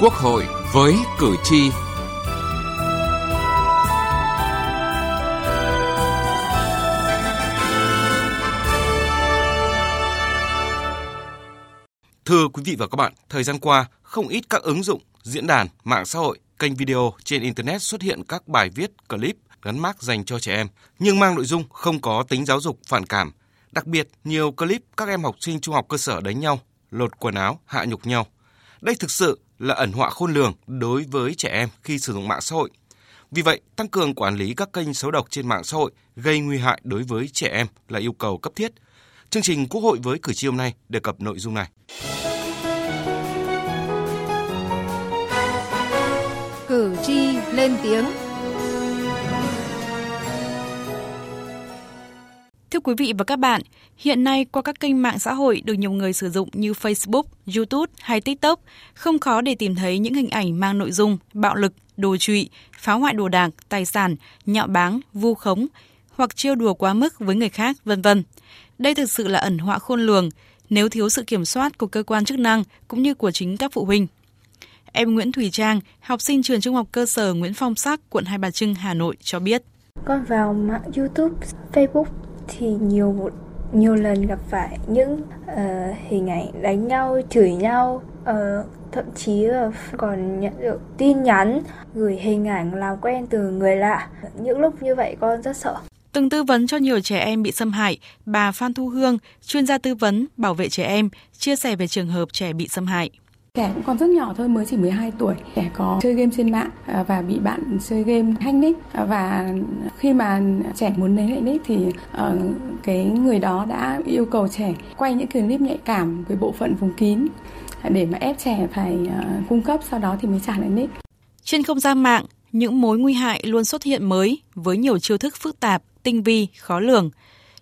Quốc hội với cử tri. Thưa quý vị và các bạn, thời gian qua, không ít các ứng dụng, diễn đàn, mạng xã hội, kênh video trên Internet xuất hiện các bài viết, clip gắn mác dành cho trẻ em, nhưng mang nội dung không có tính giáo dục phản cảm. Đặc biệt, nhiều clip các em học sinh trung học cơ sở đánh nhau, lột quần áo, hạ nhục nhau. Đây thực sự là ẩn họa khôn lường đối với trẻ em khi sử dụng mạng xã hội. Vì vậy, tăng cường quản lý các kênh xấu độc trên mạng xã hội gây nguy hại đối với trẻ em là yêu cầu cấp thiết. Chương trình Quốc hội với cử tri hôm nay đề cập nội dung này. Cử tri lên tiếng Thưa quý vị và các bạn, hiện nay qua các kênh mạng xã hội được nhiều người sử dụng như Facebook, YouTube hay TikTok, không khó để tìm thấy những hình ảnh mang nội dung bạo lực, đồ trụy, phá hoại đồ đạc, tài sản, nhạo báng, vu khống hoặc trêu đùa quá mức với người khác, vân vân. Đây thực sự là ẩn họa khôn lường nếu thiếu sự kiểm soát của cơ quan chức năng cũng như của chính các phụ huynh. Em Nguyễn Thùy Trang, học sinh trường trung học cơ sở Nguyễn Phong Sắc, quận Hai Bà Trưng, Hà Nội cho biết. Con vào mạng YouTube, Facebook thì nhiều nhiều lần gặp phải những uh, hình ảnh đánh nhau, chửi nhau, uh, thậm chí là còn nhận được tin nhắn gửi hình ảnh làm quen từ người lạ. Những lúc như vậy con rất sợ. Từng tư vấn cho nhiều trẻ em bị xâm hại, bà Phan Thu Hương, chuyên gia tư vấn bảo vệ trẻ em, chia sẻ về trường hợp trẻ bị xâm hại. Trẻ cũng còn rất nhỏ thôi, mới chỉ 12 tuổi. Trẻ có chơi game trên mạng à, và bị bạn chơi game hack nick à, và khi mà trẻ muốn lấy lại nick thì ờ, cái người đó đã yêu cầu trẻ quay những clip nhạy cảm với bộ phận vùng kín à, để mà ép trẻ phải ờ, cung cấp sau đó thì mới trả lại nick. Trên không gian mạng, những mối nguy hại luôn xuất hiện mới với nhiều chiêu thức phức tạp, tinh vi, khó lường.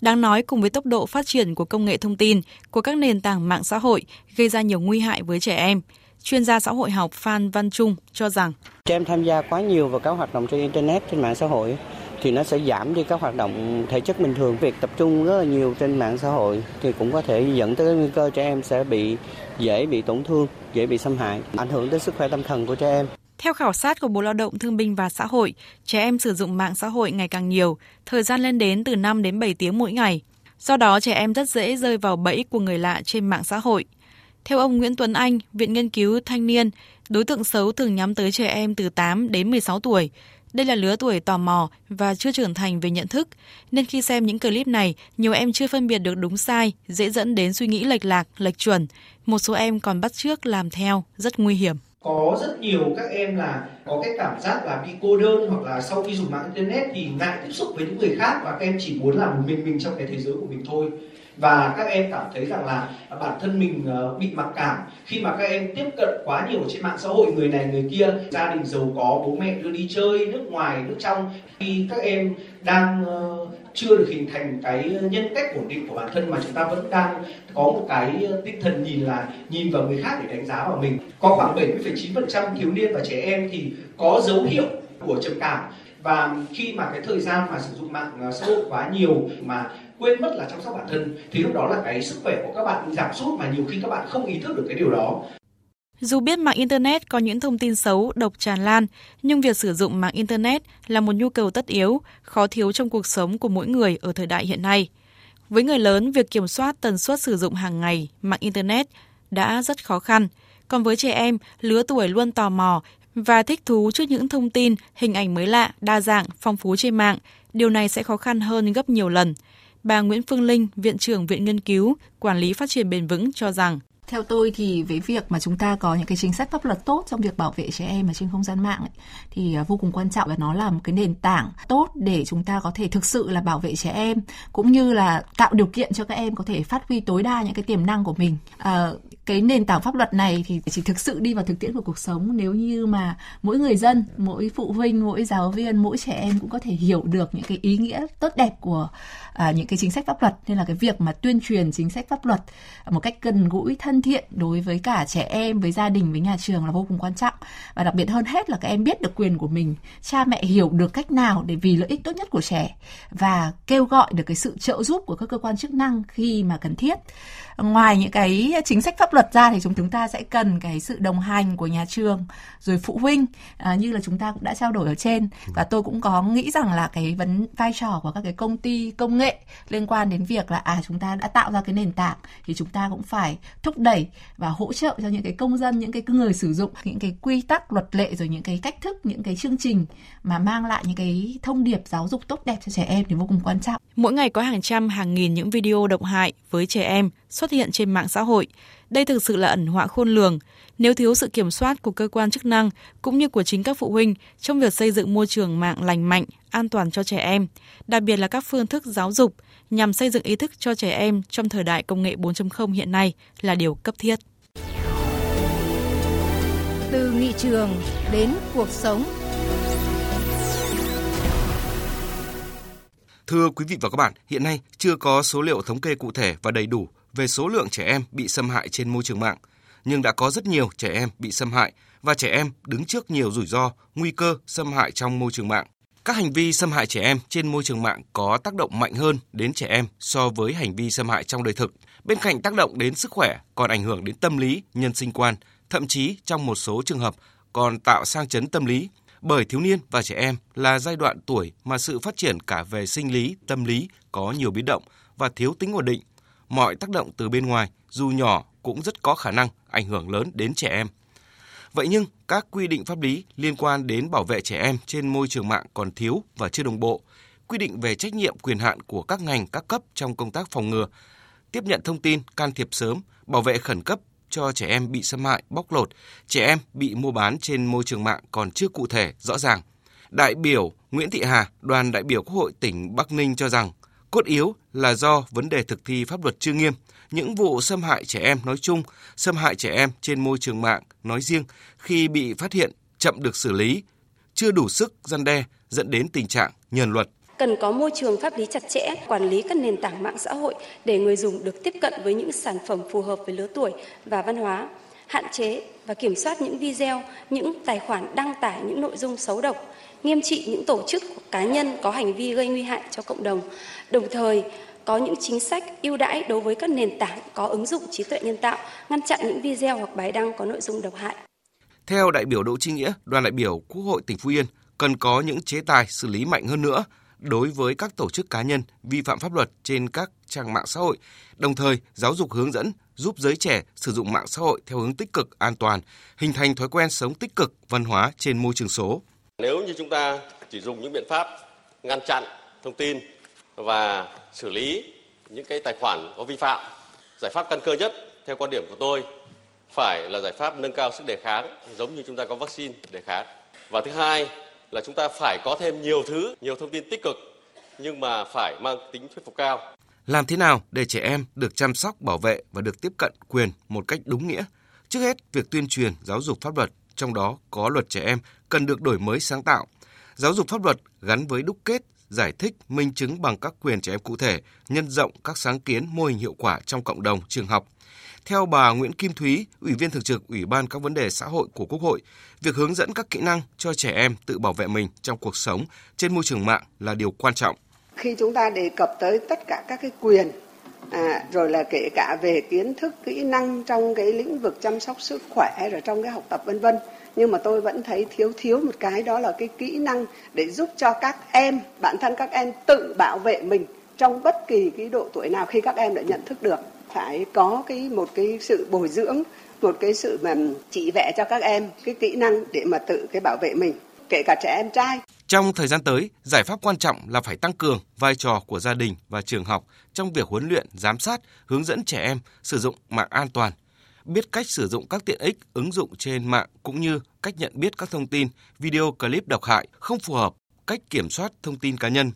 Đáng nói cùng với tốc độ phát triển của công nghệ thông tin, của các nền tảng mạng xã hội gây ra nhiều nguy hại với trẻ em. Chuyên gia xã hội học Phan Văn Trung cho rằng trẻ em tham gia quá nhiều vào các hoạt động trên internet trên mạng xã hội thì nó sẽ giảm đi các hoạt động thể chất bình thường. Việc tập trung rất là nhiều trên mạng xã hội thì cũng có thể dẫn tới nguy cơ trẻ em sẽ bị dễ bị tổn thương, dễ bị xâm hại, ảnh hưởng tới sức khỏe tâm thần của trẻ em. Theo khảo sát của Bộ Lao động Thương binh và Xã hội, trẻ em sử dụng mạng xã hội ngày càng nhiều, thời gian lên đến từ 5 đến 7 tiếng mỗi ngày. Do đó, trẻ em rất dễ rơi vào bẫy của người lạ trên mạng xã hội. Theo ông Nguyễn Tuấn Anh, Viện Nghiên cứu Thanh niên, đối tượng xấu thường nhắm tới trẻ em từ 8 đến 16 tuổi. Đây là lứa tuổi tò mò và chưa trưởng thành về nhận thức, nên khi xem những clip này, nhiều em chưa phân biệt được đúng sai, dễ dẫn đến suy nghĩ lệch lạc, lệch chuẩn. Một số em còn bắt chước làm theo, rất nguy hiểm có rất nhiều các em là có cái cảm giác là bị cô đơn hoặc là sau khi dùng mạng internet thì ngại tiếp xúc với những người khác và các em chỉ muốn là một mình mình trong cái thế giới của mình thôi và các em cảm thấy rằng là bản thân mình ờ, bị mặc cảm. Khi mà các em tiếp cận quá nhiều trên mạng xã hội người này người kia gia đình giàu có bố mẹ đưa đi chơi nước ngoài nước trong khi các em đang ờ, chưa được hình thành cái nhân cách ổn định của bản thân mà chúng ta vẫn đang có một cái ờ, tinh thần nhìn là nhìn vào người khác để đánh giá vào mình. Có khoảng 70,9% thiếu niên và trẻ em thì có dấu hiệu của trầm cảm. Và khi mà cái thời gian mà sử dụng mạng xã hội quá nhiều mà quên mất là chăm sóc bản thân thì lúc đó là cái sức khỏe của các bạn giảm sút mà nhiều khi các bạn không ý thức được cái điều đó dù biết mạng Internet có những thông tin xấu, độc tràn lan, nhưng việc sử dụng mạng Internet là một nhu cầu tất yếu, khó thiếu trong cuộc sống của mỗi người ở thời đại hiện nay. Với người lớn, việc kiểm soát tần suất sử dụng hàng ngày mạng Internet đã rất khó khăn. Còn với trẻ em, lứa tuổi luôn tò mò và thích thú trước những thông tin, hình ảnh mới lạ, đa dạng, phong phú trên mạng, điều này sẽ khó khăn hơn gấp nhiều lần. Bà Nguyễn Phương Linh, Viện trưởng Viện Nghiên cứu, Quản lý Phát triển Bền vững cho rằng theo tôi thì với việc mà chúng ta có những cái chính sách pháp luật tốt trong việc bảo vệ trẻ em ở trên không gian mạng ấy, thì à, vô cùng quan trọng và nó là một cái nền tảng tốt để chúng ta có thể thực sự là bảo vệ trẻ em cũng như là tạo điều kiện cho các em có thể phát huy tối đa những cái tiềm năng của mình. À, cái nền tảng pháp luật này thì chỉ thực sự đi vào thực tiễn của cuộc sống. Nếu như mà mỗi người dân, mỗi phụ huynh, mỗi giáo viên, mỗi trẻ em cũng có thể hiểu được những cái ý nghĩa tốt đẹp của à, những cái chính sách pháp luật nên là cái việc mà tuyên truyền chính sách pháp luật một cách gần gũi thân thiện đối với cả trẻ em với gia đình với nhà trường là vô cùng quan trọng. Và đặc biệt hơn hết là các em biết được quyền của mình cha mẹ hiểu được cách nào để vì lợi ích tốt nhất của trẻ và kêu gọi được cái sự trợ giúp của các cơ quan chức năng khi mà cần thiết. Ngoài những cái chính sách pháp luật luật ra thì chúng chúng ta sẽ cần cái sự đồng hành của nhà trường rồi phụ huynh à, như là chúng ta cũng đã trao đổi ở trên. Và tôi cũng có nghĩ rằng là cái vấn vai trò của các cái công ty công nghệ liên quan đến việc là à chúng ta đã tạo ra cái nền tảng thì chúng ta cũng phải thúc đẩy và hỗ trợ cho những cái công dân những cái người sử dụng những cái quy tắc luật lệ rồi những cái cách thức những cái chương trình mà mang lại những cái thông điệp giáo dục tốt đẹp cho trẻ em thì vô cùng quan trọng. Mỗi ngày có hàng trăm hàng nghìn những video độc hại với trẻ em xuất hiện trên mạng xã hội đây thực sự là ẩn họa khôn lường. Nếu thiếu sự kiểm soát của cơ quan chức năng cũng như của chính các phụ huynh trong việc xây dựng môi trường mạng lành mạnh, an toàn cho trẻ em, đặc biệt là các phương thức giáo dục nhằm xây dựng ý thức cho trẻ em trong thời đại công nghệ 4.0 hiện nay là điều cấp thiết. Từ nghị trường đến cuộc sống. Thưa quý vị và các bạn, hiện nay chưa có số liệu thống kê cụ thể và đầy đủ về số lượng trẻ em bị xâm hại trên môi trường mạng, nhưng đã có rất nhiều trẻ em bị xâm hại và trẻ em đứng trước nhiều rủi ro, nguy cơ xâm hại trong môi trường mạng. Các hành vi xâm hại trẻ em trên môi trường mạng có tác động mạnh hơn đến trẻ em so với hành vi xâm hại trong đời thực. Bên cạnh tác động đến sức khỏe còn ảnh hưởng đến tâm lý, nhân sinh quan, thậm chí trong một số trường hợp còn tạo sang chấn tâm lý. Bởi thiếu niên và trẻ em là giai đoạn tuổi mà sự phát triển cả về sinh lý, tâm lý có nhiều biến động và thiếu tính ổn định mọi tác động từ bên ngoài dù nhỏ cũng rất có khả năng ảnh hưởng lớn đến trẻ em. Vậy nhưng các quy định pháp lý liên quan đến bảo vệ trẻ em trên môi trường mạng còn thiếu và chưa đồng bộ. Quy định về trách nhiệm quyền hạn của các ngành các cấp trong công tác phòng ngừa, tiếp nhận thông tin, can thiệp sớm, bảo vệ khẩn cấp cho trẻ em bị xâm hại, bóc lột, trẻ em bị mua bán trên môi trường mạng còn chưa cụ thể, rõ ràng. Đại biểu Nguyễn Thị Hà, đoàn đại biểu Quốc hội tỉnh Bắc Ninh cho rằng Cốt yếu là do vấn đề thực thi pháp luật chưa nghiêm, những vụ xâm hại trẻ em nói chung, xâm hại trẻ em trên môi trường mạng nói riêng khi bị phát hiện chậm được xử lý, chưa đủ sức gian đe dẫn đến tình trạng nhờn luật. Cần có môi trường pháp lý chặt chẽ, quản lý các nền tảng mạng xã hội để người dùng được tiếp cận với những sản phẩm phù hợp với lứa tuổi và văn hóa, hạn chế và kiểm soát những video, những tài khoản đăng tải những nội dung xấu độc, nghiêm trị những tổ chức cá nhân có hành vi gây nguy hại cho cộng đồng, đồng thời có những chính sách ưu đãi đối với các nền tảng có ứng dụng trí tuệ nhân tạo, ngăn chặn những video hoặc bài đăng có nội dung độc hại. Theo đại biểu Đỗ Trinh Nghĩa, đoàn đại biểu Quốc hội tỉnh Phú Yên cần có những chế tài xử lý mạnh hơn nữa đối với các tổ chức cá nhân vi phạm pháp luật trên các trang mạng xã hội, đồng thời giáo dục hướng dẫn giúp giới trẻ sử dụng mạng xã hội theo hướng tích cực, an toàn, hình thành thói quen sống tích cực, văn hóa trên môi trường số. Nếu như chúng ta chỉ dùng những biện pháp ngăn chặn thông tin và xử lý những cái tài khoản có vi phạm, giải pháp căn cơ nhất theo quan điểm của tôi phải là giải pháp nâng cao sức đề kháng giống như chúng ta có vaccine đề kháng. Và thứ hai là chúng ta phải có thêm nhiều thứ, nhiều thông tin tích cực nhưng mà phải mang tính thuyết phục cao. Làm thế nào để trẻ em được chăm sóc, bảo vệ và được tiếp cận quyền một cách đúng nghĩa? Trước hết, việc tuyên truyền giáo dục pháp luật trong đó có luật trẻ em cần được đổi mới sáng tạo. Giáo dục pháp luật gắn với đúc kết, giải thích, minh chứng bằng các quyền trẻ em cụ thể, nhân rộng các sáng kiến mô hình hiệu quả trong cộng đồng, trường học. Theo bà Nguyễn Kim Thúy, Ủy viên Thường trực Ủy ban các vấn đề xã hội của Quốc hội, việc hướng dẫn các kỹ năng cho trẻ em tự bảo vệ mình trong cuộc sống trên môi trường mạng là điều quan trọng. Khi chúng ta đề cập tới tất cả các cái quyền à, rồi là kể cả về kiến thức kỹ năng trong cái lĩnh vực chăm sóc sức khỏe rồi trong cái học tập vân vân nhưng mà tôi vẫn thấy thiếu thiếu một cái đó là cái kỹ năng để giúp cho các em bản thân các em tự bảo vệ mình trong bất kỳ cái độ tuổi nào khi các em đã nhận thức được phải có cái một cái sự bồi dưỡng một cái sự mà chỉ vẽ cho các em cái kỹ năng để mà tự cái bảo vệ mình kể cả trẻ em trai trong thời gian tới, giải pháp quan trọng là phải tăng cường vai trò của gia đình và trường học trong việc huấn luyện, giám sát, hướng dẫn trẻ em sử dụng mạng an toàn, biết cách sử dụng các tiện ích ứng dụng trên mạng cũng như cách nhận biết các thông tin, video clip độc hại không phù hợp, cách kiểm soát thông tin cá nhân.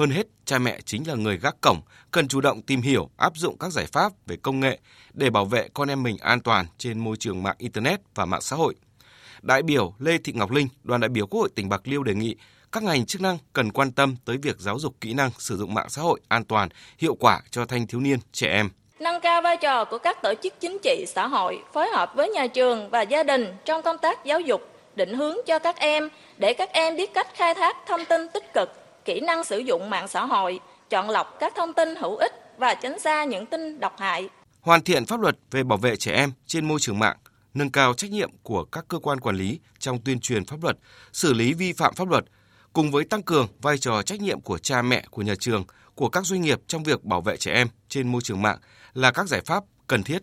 Hơn hết, cha mẹ chính là người gác cổng, cần chủ động tìm hiểu, áp dụng các giải pháp về công nghệ để bảo vệ con em mình an toàn trên môi trường mạng internet và mạng xã hội. Đại biểu Lê Thị Ngọc Linh, đoàn đại biểu Quốc hội tỉnh Bạc Liêu đề nghị các ngành chức năng cần quan tâm tới việc giáo dục kỹ năng sử dụng mạng xã hội an toàn, hiệu quả cho thanh thiếu niên, trẻ em. Nâng cao vai trò của các tổ chức chính trị, xã hội phối hợp với nhà trường và gia đình trong công tác giáo dục, định hướng cho các em để các em biết cách khai thác thông tin tích cực, kỹ năng sử dụng mạng xã hội, chọn lọc các thông tin hữu ích và tránh xa những tin độc hại. hoàn thiện pháp luật về bảo vệ trẻ em trên môi trường mạng, nâng cao trách nhiệm của các cơ quan quản lý trong tuyên truyền pháp luật, xử lý vi phạm pháp luật, cùng với tăng cường vai trò trách nhiệm của cha mẹ, của nhà trường, của các doanh nghiệp trong việc bảo vệ trẻ em trên môi trường mạng là các giải pháp cần thiết.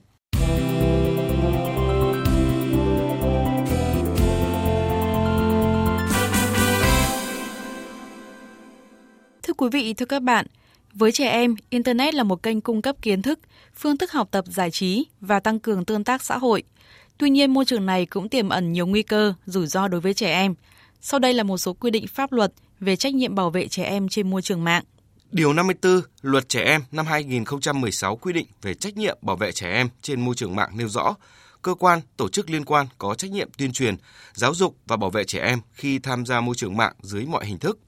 Quý vị, thưa các bạn, với trẻ em, Internet là một kênh cung cấp kiến thức, phương thức học tập giải trí và tăng cường tương tác xã hội. Tuy nhiên, môi trường này cũng tiềm ẩn nhiều nguy cơ, rủi ro đối với trẻ em. Sau đây là một số quy định pháp luật về trách nhiệm bảo vệ trẻ em trên môi trường mạng. Điều 54 Luật Trẻ Em năm 2016 quy định về trách nhiệm bảo vệ trẻ em trên môi trường mạng nêu rõ, cơ quan, tổ chức liên quan có trách nhiệm tuyên truyền, giáo dục và bảo vệ trẻ em khi tham gia môi trường mạng dưới mọi hình thức.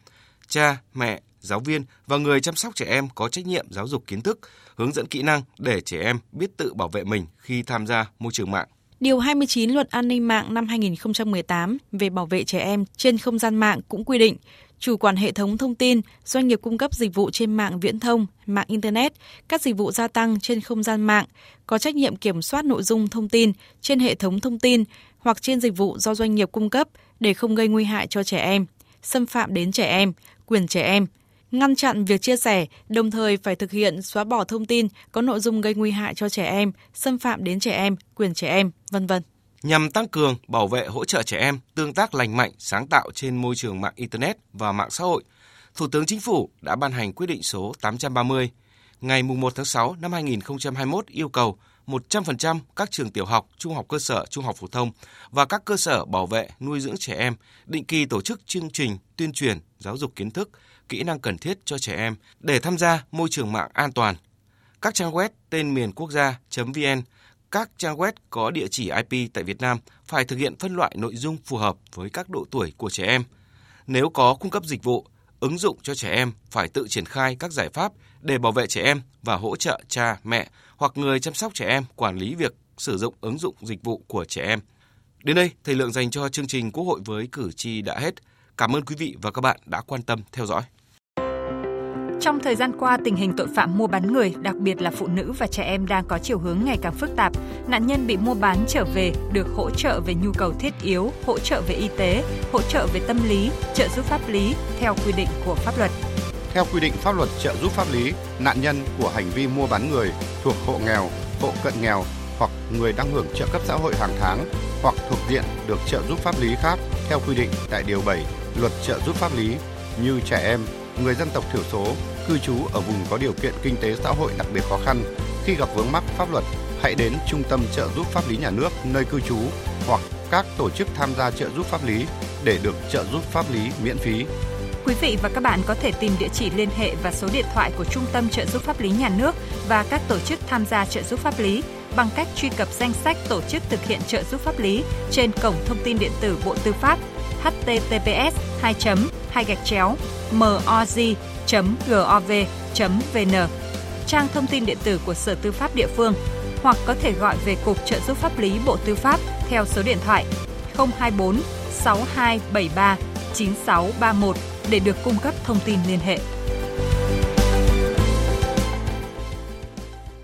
Cha, mẹ, giáo viên và người chăm sóc trẻ em có trách nhiệm giáo dục kiến thức, hướng dẫn kỹ năng để trẻ em biết tự bảo vệ mình khi tham gia môi trường mạng. Điều 29 Luật An ninh mạng năm 2018 về bảo vệ trẻ em trên không gian mạng cũng quy định chủ quản hệ thống thông tin, doanh nghiệp cung cấp dịch vụ trên mạng viễn thông, mạng Internet, các dịch vụ gia tăng trên không gian mạng có trách nhiệm kiểm soát nội dung thông tin trên hệ thống thông tin hoặc trên dịch vụ do doanh nghiệp cung cấp để không gây nguy hại cho trẻ em, xâm phạm đến trẻ em, quyền trẻ em, ngăn chặn việc chia sẻ, đồng thời phải thực hiện xóa bỏ thông tin có nội dung gây nguy hại cho trẻ em, xâm phạm đến trẻ em, quyền trẻ em, vân vân. Nhằm tăng cường bảo vệ hỗ trợ trẻ em tương tác lành mạnh, sáng tạo trên môi trường mạng internet và mạng xã hội, Thủ tướng Chính phủ đã ban hành quyết định số 830 ngày 1 tháng 6 năm 2021 yêu cầu 100% các trường tiểu học, trung học cơ sở, trung học phổ thông và các cơ sở bảo vệ nuôi dưỡng trẻ em định kỳ tổ chức chương trình tuyên truyền, giáo dục kiến thức, kỹ năng cần thiết cho trẻ em để tham gia môi trường mạng an toàn. Các trang web tên miền quốc gia.vn, các trang web có địa chỉ IP tại Việt Nam phải thực hiện phân loại nội dung phù hợp với các độ tuổi của trẻ em. Nếu có cung cấp dịch vụ, ứng dụng cho trẻ em phải tự triển khai các giải pháp để bảo vệ trẻ em và hỗ trợ cha, mẹ hoặc người chăm sóc trẻ em quản lý việc sử dụng ứng dụng dịch vụ của trẻ em. Đến đây, thời lượng dành cho chương trình Quốc hội với cử tri đã hết. Cảm ơn quý vị và các bạn đã quan tâm theo dõi. Trong thời gian qua, tình hình tội phạm mua bán người, đặc biệt là phụ nữ và trẻ em đang có chiều hướng ngày càng phức tạp. Nạn nhân bị mua bán trở về được hỗ trợ về nhu cầu thiết yếu, hỗ trợ về y tế, hỗ trợ về tâm lý, trợ giúp pháp lý theo quy định của pháp luật. Theo quy định pháp luật trợ giúp pháp lý, nạn nhân của hành vi mua bán người thuộc hộ nghèo, hộ cận nghèo hoặc người đang hưởng trợ cấp xã hội hàng tháng hoặc thuộc diện được trợ giúp pháp lý khác theo quy định tại Điều 7 Luật trợ giúp pháp lý như trẻ em, người dân tộc thiểu số, cư trú ở vùng có điều kiện kinh tế xã hội đặc biệt khó khăn khi gặp vướng mắc pháp luật, hãy đến Trung tâm trợ giúp pháp lý nhà nước nơi cư trú hoặc các tổ chức tham gia trợ giúp pháp lý để được trợ giúp pháp lý miễn phí. Quý vị và các bạn có thể tìm địa chỉ liên hệ và số điện thoại của Trung tâm trợ giúp pháp lý nhà nước và các tổ chức tham gia trợ giúp pháp lý bằng cách truy cập danh sách tổ chức thực hiện trợ giúp pháp lý trên cổng thông tin điện tử Bộ Tư pháp https 2 2 gạch chéo moz.gov.vn trang thông tin điện tử của Sở Tư pháp địa phương, hoặc có thể gọi về Cục Trợ giúp pháp lý Bộ Tư pháp theo số điện thoại 024 6273 9631 để được cung cấp thông tin liên hệ.